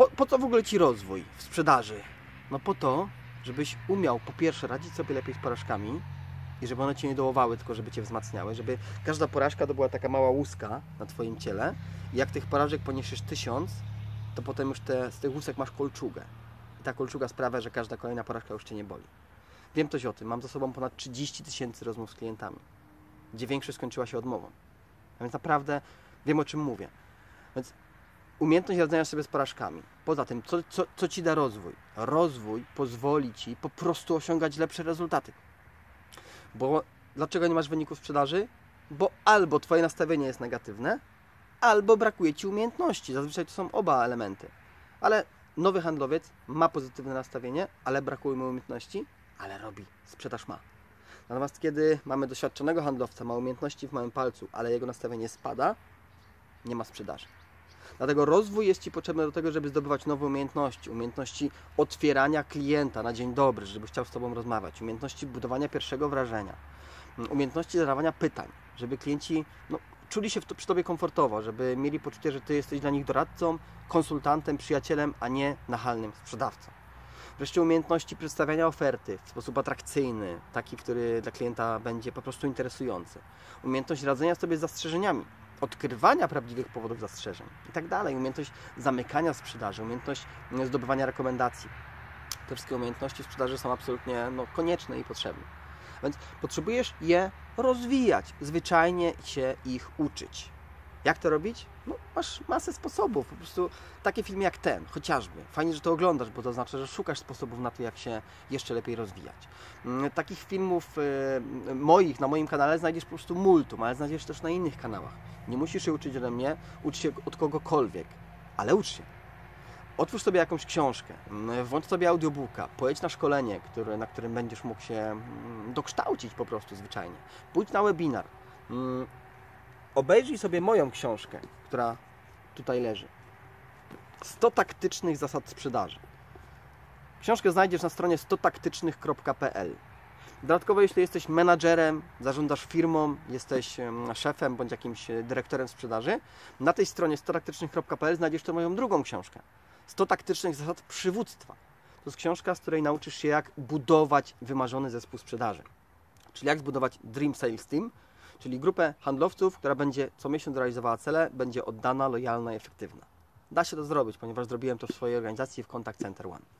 Po, po co w ogóle Ci rozwój w sprzedaży? No po to, żebyś umiał po pierwsze radzić sobie lepiej z porażkami i żeby one Cię nie dołowały, tylko żeby Cię wzmacniały, żeby każda porażka to była taka mała łuska na Twoim ciele i jak tych porażek poniesiesz tysiąc, to potem już te, z tych łusek masz kolczugę. I ta kolczuga sprawia, że każda kolejna porażka już Cię nie boli. Wiem coś o tym. Mam za sobą ponad 30 tysięcy rozmów z klientami, gdzie większość skończyła się odmową. A więc naprawdę wiem o czym mówię. Więc umiejętność radzenia sobie z porażkami. Poza tym, co, co, co Ci da rozwój? Rozwój pozwoli Ci po prostu osiągać lepsze rezultaty. Bo dlaczego nie masz wyników sprzedaży? Bo albo Twoje nastawienie jest negatywne, albo brakuje Ci umiejętności. Zazwyczaj to są oba elementy. Ale nowy handlowiec ma pozytywne nastawienie, ale brakuje mu umiejętności, ale robi, sprzedaż ma. Natomiast kiedy mamy doświadczonego handlowca, ma umiejętności w małym palcu, ale jego nastawienie spada, nie ma sprzedaży. Dlatego rozwój jest Ci potrzebny do tego, żeby zdobywać nowe umiejętności. Umiejętności otwierania klienta na dzień dobry, żeby chciał z Tobą rozmawiać. Umiejętności budowania pierwszego wrażenia. Umiejętności zadawania pytań, żeby klienci no, czuli się przy Tobie komfortowo, żeby mieli poczucie, że Ty jesteś dla nich doradcą, konsultantem, przyjacielem, a nie nachalnym sprzedawcą. Wreszcie umiejętności przedstawiania oferty w sposób atrakcyjny, taki, który dla klienta będzie po prostu interesujący. Umiejętność radzenia sobie z zastrzeżeniami, odkrywania prawdziwych powodów zastrzeżeń i tak dalej. Umiejętność zamykania sprzedaży, umiejętność zdobywania rekomendacji. Te wszystkie umiejętności sprzedaży są absolutnie no, konieczne i potrzebne. Więc potrzebujesz je rozwijać, zwyczajnie się ich uczyć. Jak to robić? No, masz masę sposobów. Po prostu takie filmy jak ten, chociażby. Fajnie, że to oglądasz, bo to znaczy, że szukasz sposobów na to, jak się jeszcze lepiej rozwijać. Mm, Takich filmów y, moich na moim kanale znajdziesz po prostu multum, ale znajdziesz też na innych kanałach. Nie musisz się uczyć ode mnie, ucz się od kogokolwiek, ale ucz się. Otwórz sobie jakąś książkę, mm, włącz sobie audiobooka, pojedź na szkolenie, które, na którym będziesz mógł się mm, dokształcić po prostu zwyczajnie. Pójdź na webinar. Obejrzyj sobie moją książkę, która tutaj leży. 100 taktycznych zasad sprzedaży. Książkę znajdziesz na stronie 100taktycznych.pl. Dodatkowo, jeśli jesteś menadżerem, zarządzasz firmą, jesteś em, szefem bądź jakimś e, dyrektorem sprzedaży, na tej stronie 100taktycznych.pl znajdziesz tę moją drugą książkę. 100 taktycznych zasad przywództwa. To jest książka, z której nauczysz się, jak budować wymarzony zespół sprzedaży. Czyli jak zbudować Dream Sales Team, czyli grupę handlowców, która będzie co miesiąc realizowała cele, będzie oddana, lojalna i efektywna. Da się to zrobić, ponieważ zrobiłem to w swojej organizacji w Contact Center One.